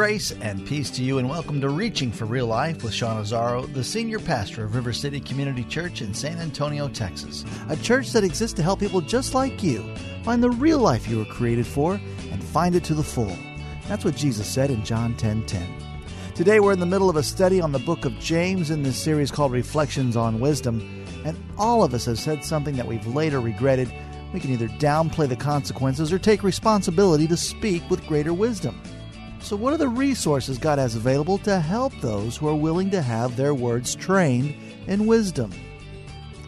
Grace and peace to you, and welcome to Reaching for Real Life with Sean Azzaro, the senior pastor of River City Community Church in San Antonio, Texas. A church that exists to help people just like you find the real life you were created for and find it to the full. That's what Jesus said in John 10 10. Today, we're in the middle of a study on the book of James in this series called Reflections on Wisdom, and all of us have said something that we've later regretted. We can either downplay the consequences or take responsibility to speak with greater wisdom. So, what are the resources God has available to help those who are willing to have their words trained in wisdom?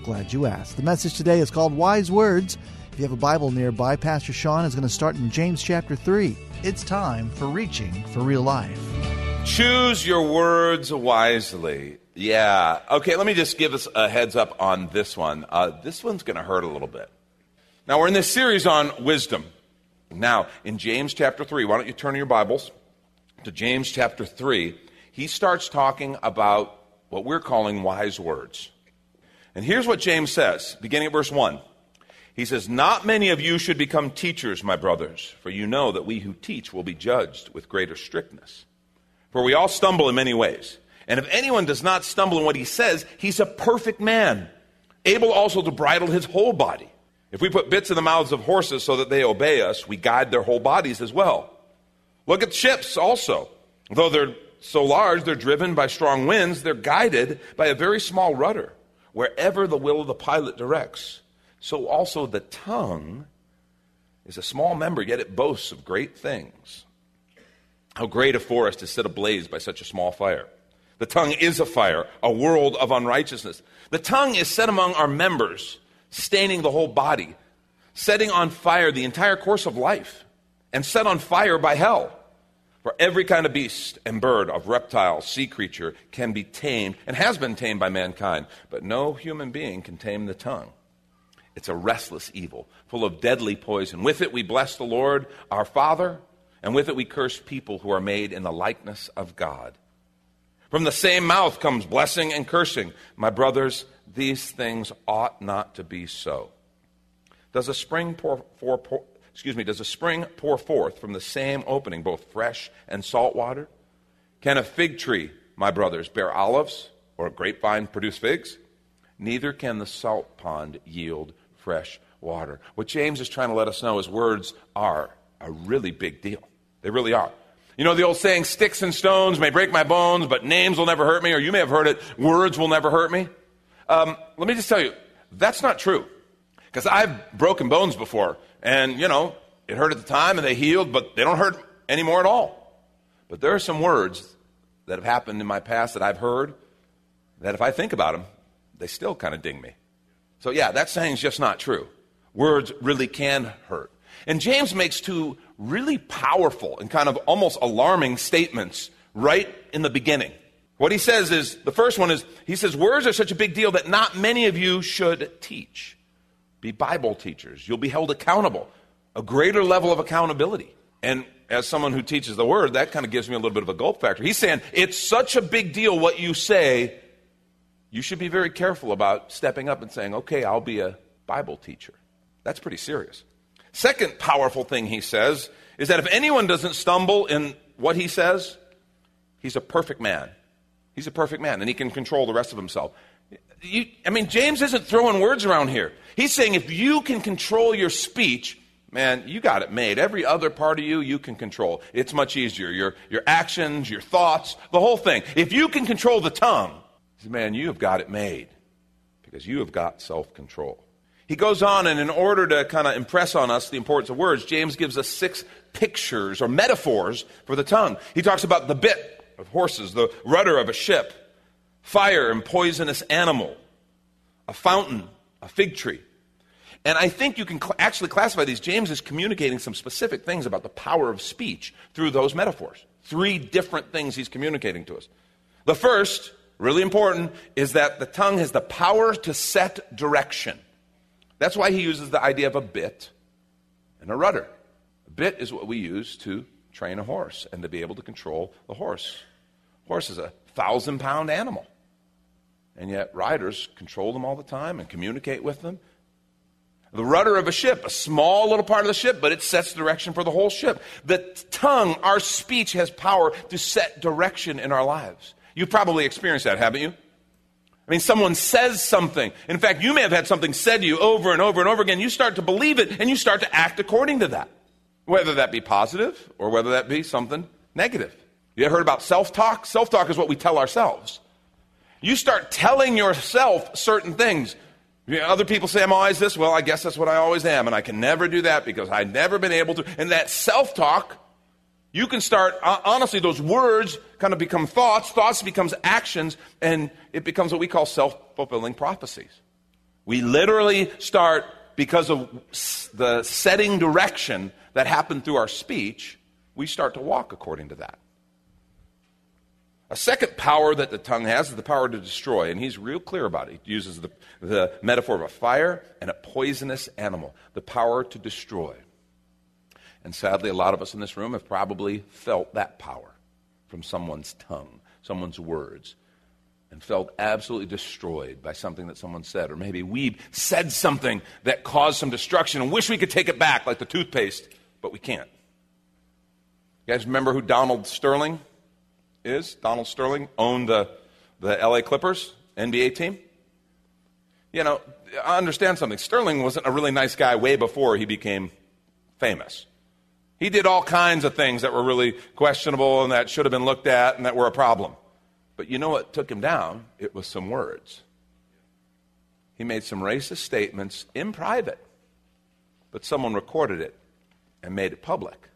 Glad you asked. The message today is called Wise Words. If you have a Bible nearby, Pastor Sean is going to start in James chapter 3. It's time for Reaching for Real Life. Choose your words wisely. Yeah. Okay, let me just give us a heads up on this one. Uh, this one's going to hurt a little bit. Now, we're in this series on wisdom. Now, in James chapter 3, why don't you turn your Bibles to James chapter 3, he starts talking about what we're calling wise words. And here's what James says, beginning at verse 1. He says, Not many of you should become teachers, my brothers, for you know that we who teach will be judged with greater strictness. For we all stumble in many ways. And if anyone does not stumble in what he says, he's a perfect man, able also to bridle his whole body. If we put bits in the mouths of horses so that they obey us, we guide their whole bodies as well. Look at ships also. Though they're so large, they're driven by strong winds, they're guided by a very small rudder, wherever the will of the pilot directs. So also the tongue is a small member, yet it boasts of great things. How great a forest is set ablaze by such a small fire. The tongue is a fire, a world of unrighteousness. The tongue is set among our members, staining the whole body, setting on fire the entire course of life and set on fire by hell. For every kind of beast and bird, of reptile, sea creature can be tamed and has been tamed by mankind, but no human being can tame the tongue. It's a restless evil, full of deadly poison. With it we bless the Lord our Father, and with it we curse people who are made in the likeness of God. From the same mouth comes blessing and cursing. My brothers, these things ought not to be so. Does a spring pour, pour, pour, excuse me, does a spring pour forth from the same opening both fresh and salt water? Can a fig tree, my brothers, bear olives, or a grapevine produce figs? Neither can the salt pond yield fresh water. What James is trying to let us know is words are a really big deal. They really are. You know the old saying, sticks and stones may break my bones, but names will never hurt me, or you may have heard it, words will never hurt me. Um, let me just tell you, that's not true. Because I've broken bones before. And, you know, it hurt at the time and they healed, but they don't hurt anymore at all. But there are some words that have happened in my past that I've heard that if I think about them, they still kind of ding me. So, yeah, that saying's just not true. Words really can hurt. And James makes two really powerful and kind of almost alarming statements right in the beginning. What he says is the first one is he says, Words are such a big deal that not many of you should teach be Bible teachers. You'll be held accountable, a greater level of accountability. And as someone who teaches the word, that kind of gives me a little bit of a gulp factor. He's saying it's such a big deal what you say, you should be very careful about stepping up and saying, okay, I'll be a Bible teacher. That's pretty serious. Second powerful thing he says is that if anyone doesn't stumble in what he says, he's a perfect man. He's a perfect man, and he can control the rest of himself. You, I mean, James isn't throwing words around here. He's saying if you can control your speech, man, you got it made. Every other part of you, you can control. It's much easier. Your, your actions, your thoughts, the whole thing. If you can control the tongue, man, you have got it made because you have got self control. He goes on, and in order to kind of impress on us the importance of words, James gives us six pictures or metaphors for the tongue. He talks about the bit of horses, the rudder of a ship, fire and poisonous animal, a fountain, a fig tree. And I think you can cl- actually classify these. James is communicating some specific things about the power of speech through those metaphors. Three different things he's communicating to us. The first, really important, is that the tongue has the power to set direction. That's why he uses the idea of a bit and a rudder. A bit is what we use to train a horse and to be able to control the horse. Horse is a thousand pound animal. And yet, riders control them all the time and communicate with them. The rudder of a ship, a small little part of the ship, but it sets direction for the whole ship. The tongue, our speech, has power to set direction in our lives. You've probably experienced that, haven't you? I mean, someone says something. In fact, you may have had something said to you over and over and over again. You start to believe it and you start to act according to that. Whether that be positive or whether that be something negative. You ever heard about self talk? Self talk is what we tell ourselves. You start telling yourself certain things. Other people say, I'm always this. Well, I guess that's what I always am, and I can never do that because I've never been able to. And that self talk, you can start, uh, honestly, those words kind of become thoughts, thoughts becomes actions, and it becomes what we call self fulfilling prophecies. We literally start, because of the setting direction that happened through our speech, we start to walk according to that. A second power that the tongue has is the power to destroy, and he's real clear about it. He uses the, the metaphor of a fire and a poisonous animal, the power to destroy. And sadly, a lot of us in this room have probably felt that power from someone's tongue, someone's words, and felt absolutely destroyed by something that someone said. Or maybe we said something that caused some destruction and wish we could take it back, like the toothpaste, but we can't. You guys remember who Donald Sterling is Donald Sterling, owned the, the LA Clippers NBA team. You know, I understand something. Sterling wasn't a really nice guy way before he became famous. He did all kinds of things that were really questionable and that should have been looked at and that were a problem. But you know what took him down? It was some words. He made some racist statements in private, but someone recorded it and made it public.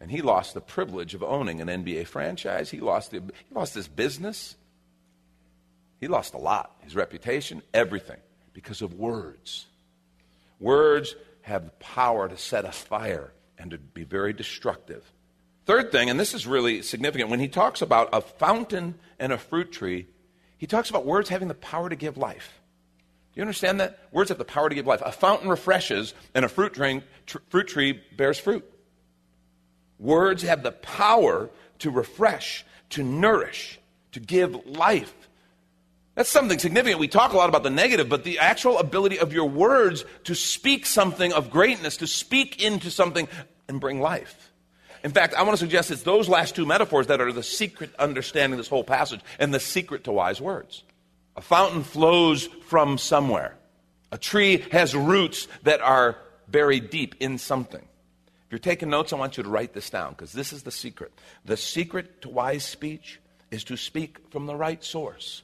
And he lost the privilege of owning an NBA franchise. He lost, the, he lost his business. He lost a lot his reputation, everything, because of words. Words have the power to set a fire and to be very destructive. Third thing, and this is really significant, when he talks about a fountain and a fruit tree, he talks about words having the power to give life. Do you understand that? Words have the power to give life. A fountain refreshes, and a fruit, drink, tr- fruit tree bears fruit. Words have the power to refresh, to nourish, to give life. That's something significant. We talk a lot about the negative, but the actual ability of your words to speak something of greatness, to speak into something and bring life. In fact, I want to suggest it's those last two metaphors that are the secret understanding this whole passage and the secret to wise words. A fountain flows from somewhere. A tree has roots that are buried deep in something. If you're taking notes, I want you to write this down because this is the secret. The secret to wise speech is to speak from the right source.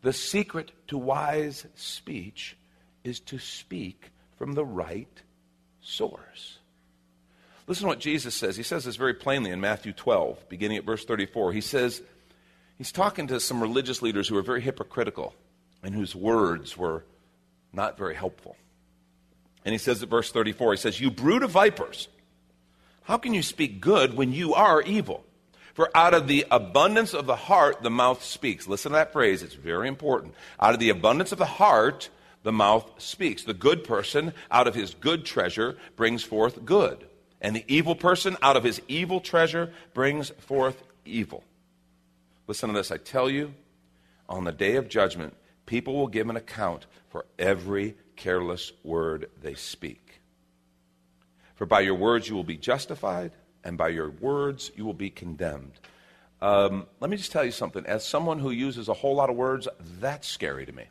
The secret to wise speech is to speak from the right source. Listen to what Jesus says. He says this very plainly in Matthew 12, beginning at verse 34. He says, He's talking to some religious leaders who are very hypocritical and whose words were not very helpful. And he says at verse 34, he says, You brood of vipers, how can you speak good when you are evil? For out of the abundance of the heart, the mouth speaks. Listen to that phrase, it's very important. Out of the abundance of the heart, the mouth speaks. The good person, out of his good treasure, brings forth good. And the evil person, out of his evil treasure, brings forth evil. Listen to this. I tell you, on the day of judgment, people will give an account for every careless word they speak. For by your words you will be justified, and by your words you will be condemned. Um, let me just tell you something. As someone who uses a whole lot of words, that's scary to me.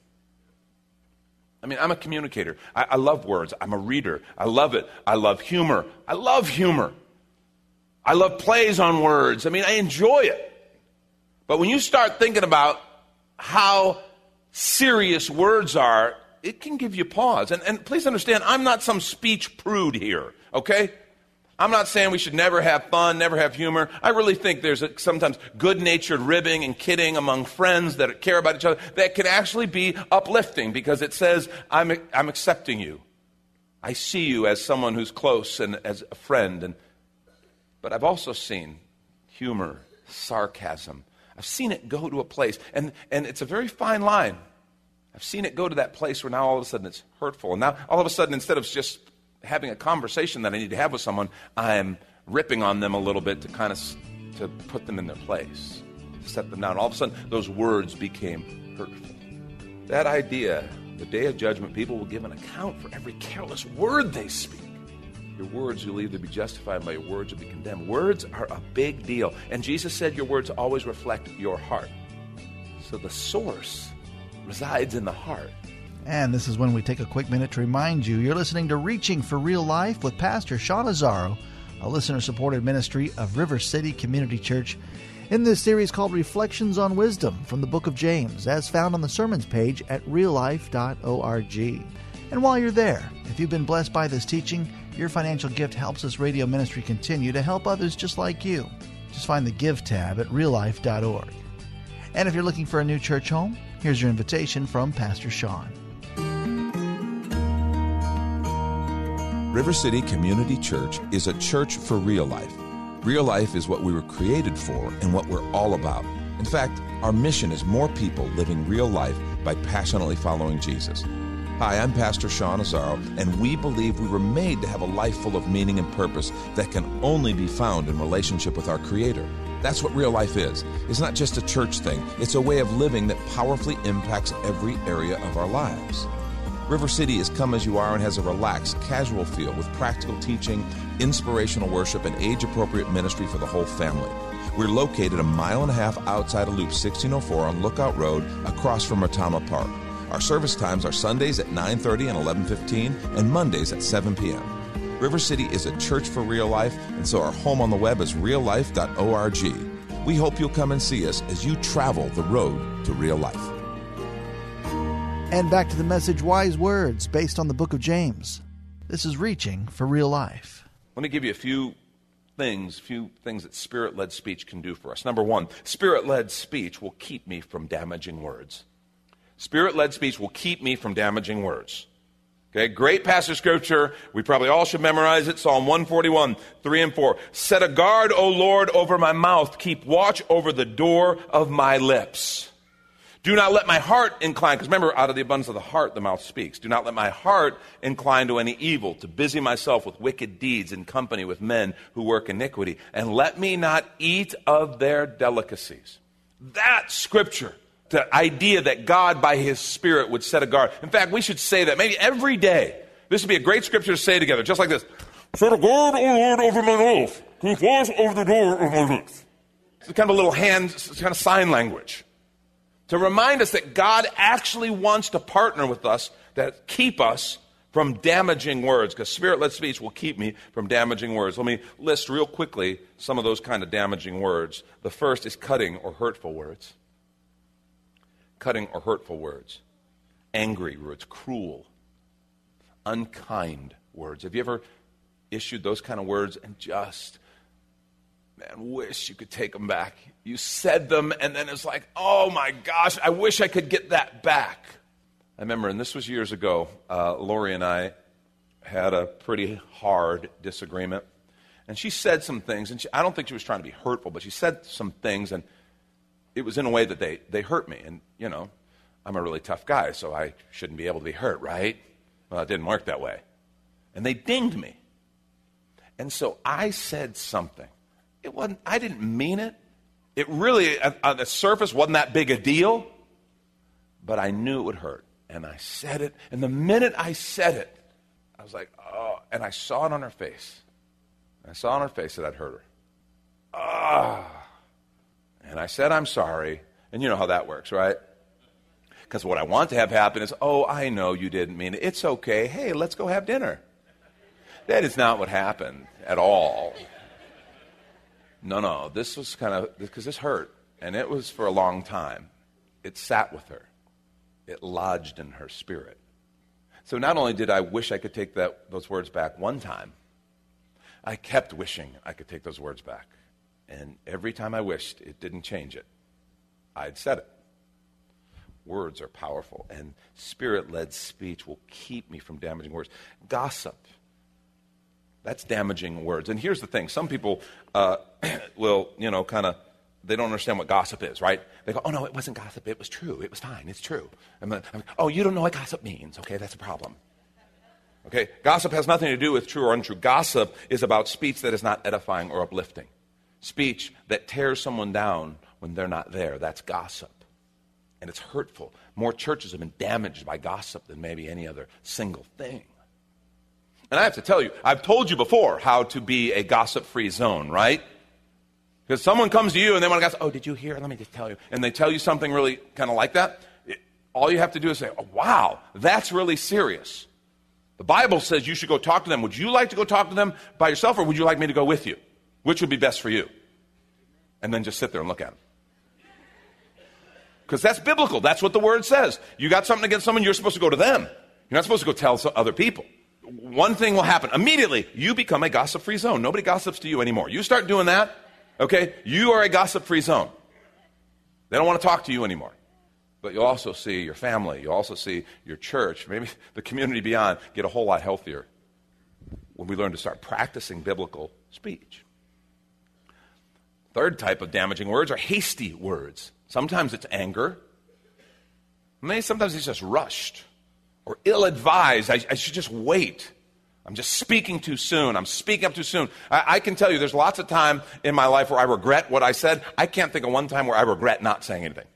I mean, I'm a communicator. I, I love words. I'm a reader. I love it. I love humor. I love humor. I love plays on words. I mean, I enjoy it. But when you start thinking about how serious words are, it can give you pause. And, and please understand, I'm not some speech prude here, okay? I'm not saying we should never have fun, never have humor. I really think there's a, sometimes good natured ribbing and kidding among friends that care about each other that can actually be uplifting because it says, I'm, I'm accepting you. I see you as someone who's close and as a friend. And, but I've also seen humor, sarcasm. I've seen it go to a place, and, and it's a very fine line. I've seen it go to that place where now all of a sudden it's hurtful. And now all of a sudden, instead of just having a conversation that I need to have with someone, I'm ripping on them a little bit to kind of to put them in their place, to set them down. All of a sudden, those words became hurtful. That idea The day of judgment, people will give an account for every careless word they speak. Your words you'll either be justified by your words or be condemned. Words are a big deal. And Jesus said your words always reflect your heart. So the source resides in the heart. And this is when we take a quick minute to remind you you're listening to Reaching for Real Life with Pastor Sean Azzaro, a listener supported ministry of River City Community Church. In this series called Reflections on Wisdom from the Book of James, as found on the sermons page at reallife.org. And while you're there, if you've been blessed by this teaching, your financial gift helps this radio ministry continue to help others just like you. Just find the Give tab at reallife.org. And if you're looking for a new church home, here's your invitation from Pastor Sean. River City Community Church is a church for real life. Real life is what we were created for and what we're all about. In fact, our mission is more people living real life by passionately following Jesus. Hi, I'm Pastor Sean Azzaro, and we believe we were made to have a life full of meaning and purpose that can only be found in relationship with our Creator. That's what real life is. It's not just a church thing, it's a way of living that powerfully impacts every area of our lives. River City is come as you are and has a relaxed, casual feel with practical teaching, inspirational worship, and age appropriate ministry for the whole family. We're located a mile and a half outside of Loop 1604 on Lookout Road across from Retama Park. Our service times are Sundays at 9:30 and 11:15 and Mondays at 7 p.m. River City is a church for real life, and so our home on the web is reallife.org. We hope you'll come and see us as you travel the road to real life. And back to the message Wise Words based on the book of James. This is reaching for real life. Let me give you a few things, few things that spirit led speech can do for us. Number one, spirit led speech will keep me from damaging words. Spirit led speech will keep me from damaging words. Okay, great passage scripture. We probably all should memorize it. Psalm 141, 3 and 4. Set a guard, O Lord, over my mouth. Keep watch over the door of my lips. Do not let my heart incline, because remember, out of the abundance of the heart, the mouth speaks. Do not let my heart incline to any evil, to busy myself with wicked deeds in company with men who work iniquity. And let me not eat of their delicacies. That scripture, the idea that God by his Spirit would set a guard. In fact, we should say that maybe every day. This would be a great scripture to say together, just like this. Set a guard, O Lord, over my mouth. Keep watch over the door of my lips. It's kind of a little hand, kind of sign language to remind us that God actually wants to partner with us that keep us from damaging words, because spirit led speech will keep me from damaging words. Let me list real quickly some of those kind of damaging words. The first is cutting or hurtful words. Cutting or hurtful words. Angry words, cruel, unkind words. Have you ever issued those kind of words and just man, wish you could take them back. You said them, and then it's like, oh my gosh, I wish I could get that back. I remember, and this was years ago, uh, Lori and I had a pretty hard disagreement. And she said some things, and she, I don't think she was trying to be hurtful, but she said some things, and it was in a way that they, they hurt me. And, you know, I'm a really tough guy, so I shouldn't be able to be hurt, right? Well, it didn't work that way. And they dinged me. And so I said something it wasn't, I didn't mean it. It really, on the surface, wasn't that big a deal. But I knew it would hurt. And I said it. And the minute I said it, I was like, oh, and I saw it on her face. I saw on her face that I'd hurt her. Ah. Oh. I said, I'm sorry. And you know how that works, right? Because what I want to have happen is, oh, I know you didn't mean it. It's okay. Hey, let's go have dinner. That is not what happened at all. No, no, this was kind of, because this hurt. And it was for a long time. It sat with her, it lodged in her spirit. So not only did I wish I could take that, those words back one time, I kept wishing I could take those words back. And every time I wished, it didn't change it. I'd said it. Words are powerful, and spirit led speech will keep me from damaging words. Gossip that's damaging words. And here's the thing some people uh, will, you know, kind of, they don't understand what gossip is, right? They go, oh, no, it wasn't gossip. It was true. It was fine. It's true. And then, oh, you don't know what gossip means. Okay, that's a problem. Okay, gossip has nothing to do with true or untrue. Gossip is about speech that is not edifying or uplifting. Speech that tears someone down when they're not there. That's gossip. and it's hurtful. More churches have been damaged by gossip than maybe any other single thing. And I have to tell you, I've told you before how to be a gossip free zone, right? Because someone comes to you and they want to gossip, oh, did you hear? Let me just tell you. And they tell you something really kind of like that. It, all you have to do is say, oh, wow, that's really serious. The Bible says you should go talk to them. Would you like to go talk to them by yourself or would you like me to go with you? Which would be best for you? And then just sit there and look at them. Because that's biblical. That's what the word says. You got something against someone, you're supposed to go to them. You're not supposed to go tell other people. One thing will happen. Immediately, you become a gossip free zone. Nobody gossips to you anymore. You start doing that, okay? You are a gossip free zone. They don't want to talk to you anymore. But you'll also see your family, you'll also see your church, maybe the community beyond get a whole lot healthier when we learn to start practicing biblical speech. Third type of damaging words are hasty words. Sometimes it's anger. Maybe sometimes it's just rushed or ill advised. I, I, should just wait. I'm just speaking too soon. I'm speaking up too soon. I, I, can tell you there's lots of time in my life where I regret what I said. I can't think of one time where I regret not saying anything.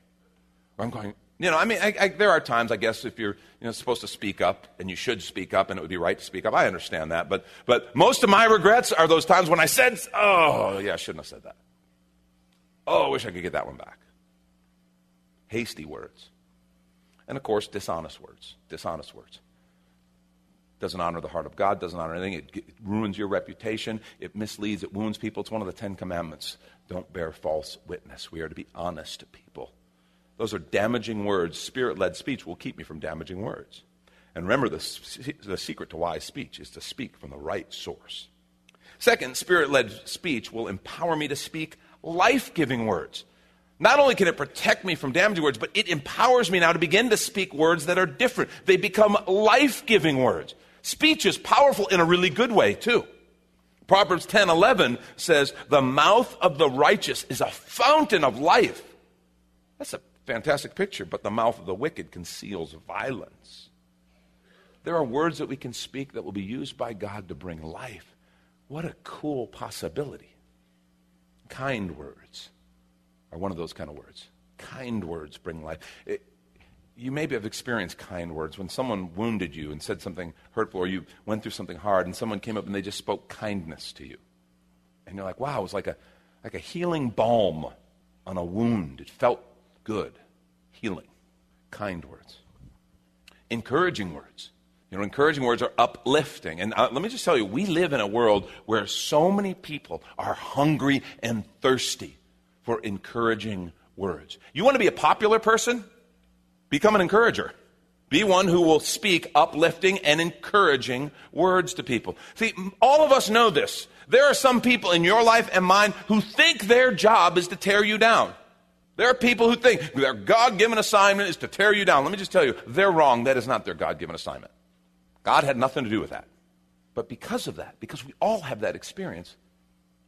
Where I'm going, you know, I mean, I, there are times, I guess, if you're you know, supposed to speak up and you should speak up and it would be right to speak up. I understand that. But, but most of my regrets are those times when I said, oh, yeah, I shouldn't have said that. Oh, I wish I could get that one back hasty words. And of course, dishonest words. Dishonest words. Doesn't honor the heart of God, doesn't honor anything. It, it ruins your reputation, it misleads, it wounds people. It's one of the Ten Commandments. Don't bear false witness. We are to be honest people. Those are damaging words. Spirit led speech will keep me from damaging words. And remember, the, the secret to wise speech is to speak from the right source. Second, spirit led speech will empower me to speak life giving words. Not only can it protect me from damaging words, but it empowers me now to begin to speak words that are different. They become life giving words. Speech is powerful in a really good way, too. Proverbs 10 11 says, The mouth of the righteous is a fountain of life. That's a fantastic picture, but the mouth of the wicked conceals violence. There are words that we can speak that will be used by God to bring life. What a cool possibility. Kind words are one of those kind of words. Kind words bring life. It, you maybe have experienced kind words when someone wounded you and said something hurtful, or you went through something hard, and someone came up and they just spoke kindness to you. And you're like, wow, it was like a, like a healing balm on a wound. It felt good. Healing. Kind words. Encouraging words. You know, encouraging words are uplifting. And uh, let me just tell you, we live in a world where so many people are hungry and thirsty for encouraging words. You want to be a popular person? Become an encourager. Be one who will speak uplifting and encouraging words to people. See, all of us know this. There are some people in your life and mine who think their job is to tear you down. There are people who think their God given assignment is to tear you down. Let me just tell you, they're wrong. That is not their God given assignment. God had nothing to do with that. But because of that, because we all have that experience,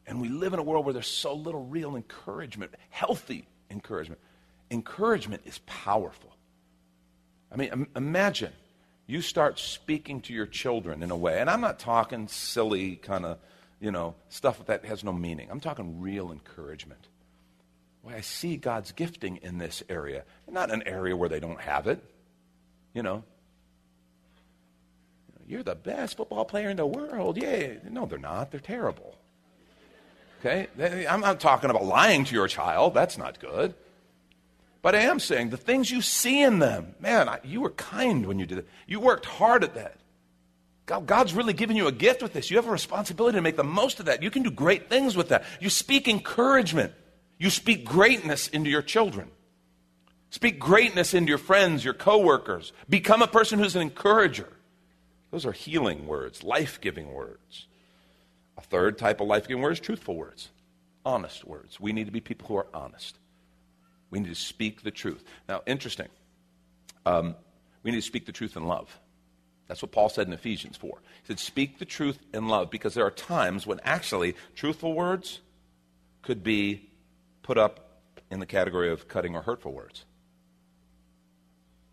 and we live in a world where there's so little real encouragement, healthy encouragement. Encouragement is powerful. I mean, imagine you start speaking to your children in a way, and I'm not talking silly kind of, you know, stuff that has no meaning. I'm talking real encouragement. Well, I see God's gifting in this area, not an area where they don't have it. You know, you're the best football player in the world. Yeah. No, they're not. They're terrible. Okay? I'm not talking about lying to your child. That's not good. But I am saying the things you see in them, man, I, you were kind when you did it. You worked hard at that. God, God's really given you a gift with this. You have a responsibility to make the most of that. You can do great things with that. You speak encouragement. You speak greatness into your children. Speak greatness into your friends, your coworkers. Become a person who's an encourager. Those are healing words, life giving words. A third type of life giving word is truthful words, honest words. We need to be people who are honest. We need to speak the truth. Now, interesting. Um, we need to speak the truth in love. That's what Paul said in Ephesians 4. He said, Speak the truth in love, because there are times when actually truthful words could be put up in the category of cutting or hurtful words.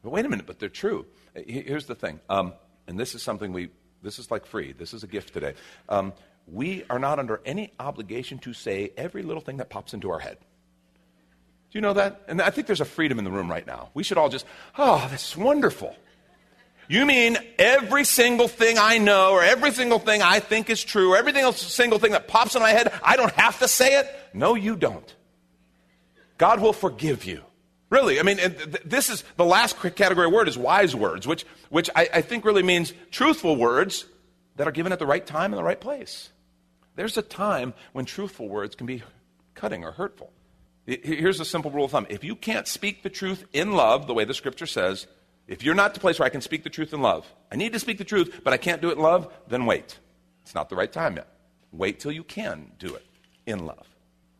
But wait a minute, but they're true. Here's the thing, um, and this is something we, this is like free, this is a gift today. Um, we are not under any obligation to say every little thing that pops into our head. Do you know that? And I think there's a freedom in the room right now. We should all just, oh, this is wonderful. You mean every single thing I know, or every single thing I think is true, or every single thing that pops in my head, I don't have to say it? No, you don't. God will forgive you. Really, I mean, this is the last category word is wise words, which, which I, I think really means truthful words that are given at the right time in the right place. There's a time when truthful words can be cutting or hurtful. Here's a simple rule of thumb if you can't speak the truth in love, the way the scripture says, if you're not the place where I can speak the truth in love, I need to speak the truth, but I can't do it in love, then wait. It's not the right time yet. Wait till you can do it in love.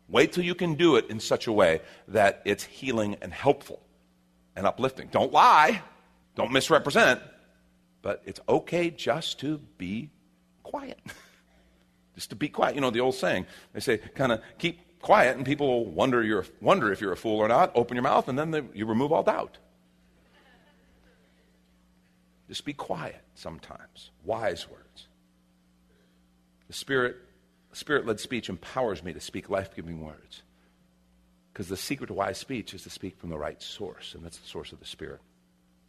Wait till you can do it in such a way that it's healing and helpful and uplifting. Don't lie, don't misrepresent, but it's okay just to be quiet. just to be quiet. You know the old saying, they say, kind of keep quiet, and people will wonder, you're, wonder if you're a fool or not. Open your mouth, and then they, you remove all doubt. Just be quiet sometimes. Wise words. The Spirit Spirit led speech empowers me to speak life giving words. Because the secret to wise speech is to speak from the right source, and that's the source of the Spirit.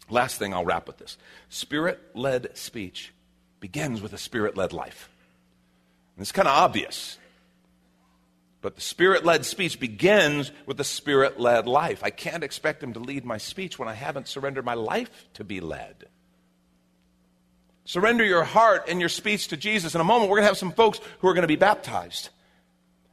Last thing, I'll wrap with this Spirit led speech begins with a Spirit led life. And it's kind of obvious. But the Spirit led speech begins with the Spirit led life. I can't expect Him to lead my speech when I haven't surrendered my life to be led. Surrender your heart and your speech to Jesus. In a moment, we're going to have some folks who are going to be baptized.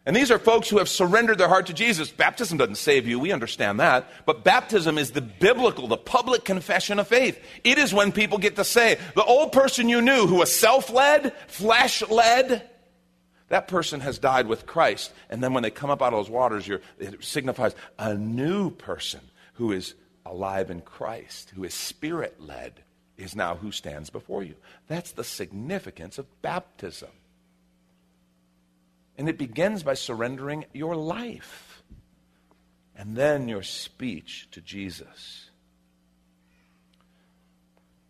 And these are folks who have surrendered their heart to Jesus. Baptism doesn't save you, we understand that. But baptism is the biblical, the public confession of faith. It is when people get to say, the old person you knew who was self led, flesh led, that person has died with Christ. And then when they come up out of those waters, it signifies a new person who is alive in Christ, who is spirit led is now who stands before you. That's the significance of baptism. And it begins by surrendering your life and then your speech to Jesus.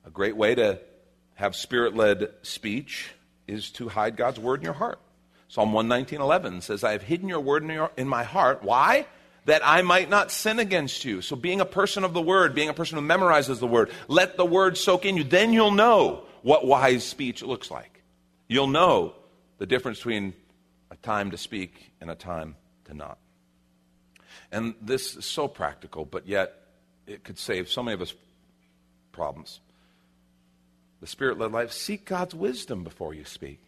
A great way to have spirit led speech is to hide God's word in your heart. Psalm 119.11 says, I have hidden your word in, your, in my heart. Why? That I might not sin against you. So, being a person of the word, being a person who memorizes the word, let the word soak in you. Then you'll know what wise speech looks like. You'll know the difference between a time to speak and a time to not. And this is so practical, but yet it could save so many of us problems. The spirit led life, seek God's wisdom before you speak.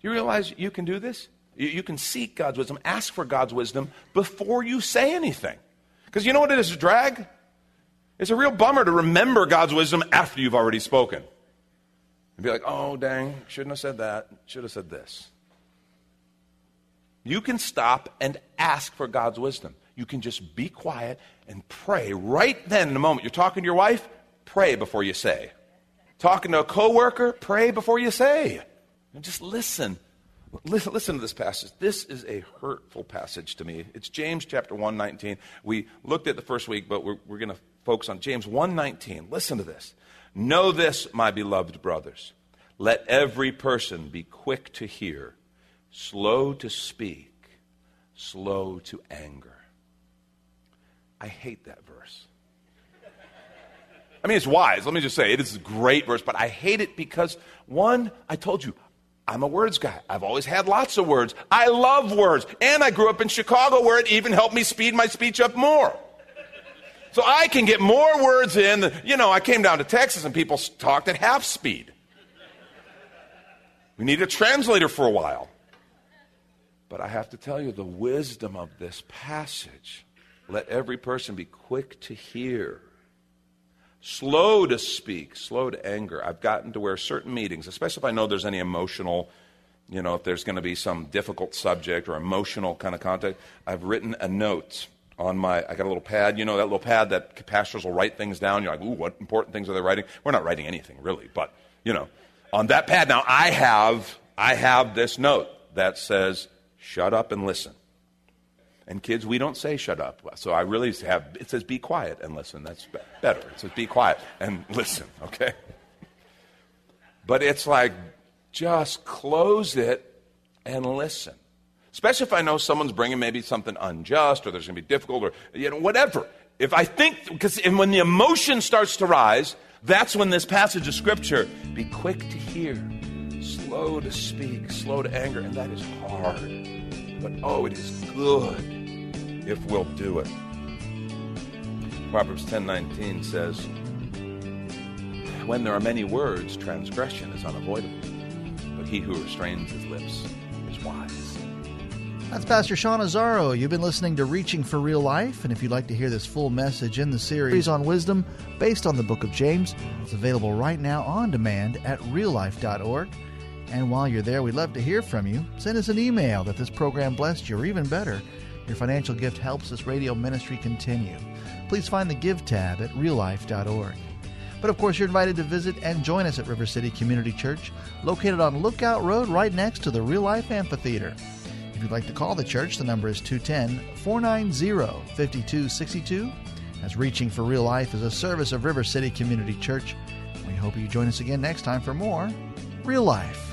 Do you realize you can do this? You, can seek God's wisdom, ask for God's wisdom before you say anything. Because you know what it is drag? It's a real bummer to remember God's wisdom after you've already spoken. And be like, oh, dang, shouldn't have said that, should have said this. You can stop and ask for God's wisdom. You can just be quiet and pray right then in a moment. You're talking to your wife, pray before you say. Talking to a coworker, pray before you say. And just listen Listen, listen, to this passage. This is a hurtful passage to me. It's James chapter 1, 19. We looked at the first week, but we're, we're going to focus on James 1, 19. Listen to this. Know this, my beloved brothers. Let every person be quick to hear, slow to speak, slow to anger. I hate that verse. I mean, it's wise. Let me just say, it is a great verse, but I hate it because, one, I told you, I'm a words guy. I've always had lots of words. I love words. And I grew up in Chicago where it even helped me speed my speech up more. So I can get more words in. You know, I came down to Texas and people talked at half speed. We need a translator for a while. But I have to tell you the wisdom of this passage. Let every person be quick to hear slow to speak, slow to anger. I've gotten to where certain meetings, especially if I know there's any emotional, you know, if there's going to be some difficult subject or emotional kind of content, I've written a note on my, I got a little pad, you know, that little pad that pastors will write things down. You're like, ooh, what important things are they writing? We're not writing anything really, but, you know, on that pad now I have, I have this note that says, shut up and listen. And kids, we don't say shut up. So I really have, it says be quiet and listen. That's better. It says be quiet and listen, okay? But it's like, just close it and listen. Especially if I know someone's bringing maybe something unjust or there's going to be difficult or, you know, whatever. If I think, because when the emotion starts to rise, that's when this passage of Scripture, be quick to hear, slow to speak, slow to anger, and that is hard. But oh, it is good if we'll do it. Proverbs 10:19 says, "When there are many words, transgression is unavoidable, but he who restrains his lips is wise." That's Pastor Sean Azzaro. You've been listening to Reaching for Real Life, and if you'd like to hear this full message in the series on wisdom based on the book of James, it's available right now on demand at reallife.org. And while you're there, we'd love to hear from you. Send us an email that this program blessed you, or even better, your financial gift helps this radio ministry continue. Please find the Give tab at reallife.org. But of course, you're invited to visit and join us at River City Community Church, located on Lookout Road right next to the Real Life Amphitheater. If you'd like to call the church, the number is 210 490 5262. As Reaching for Real Life is a service of River City Community Church. We hope you join us again next time for more Real Life.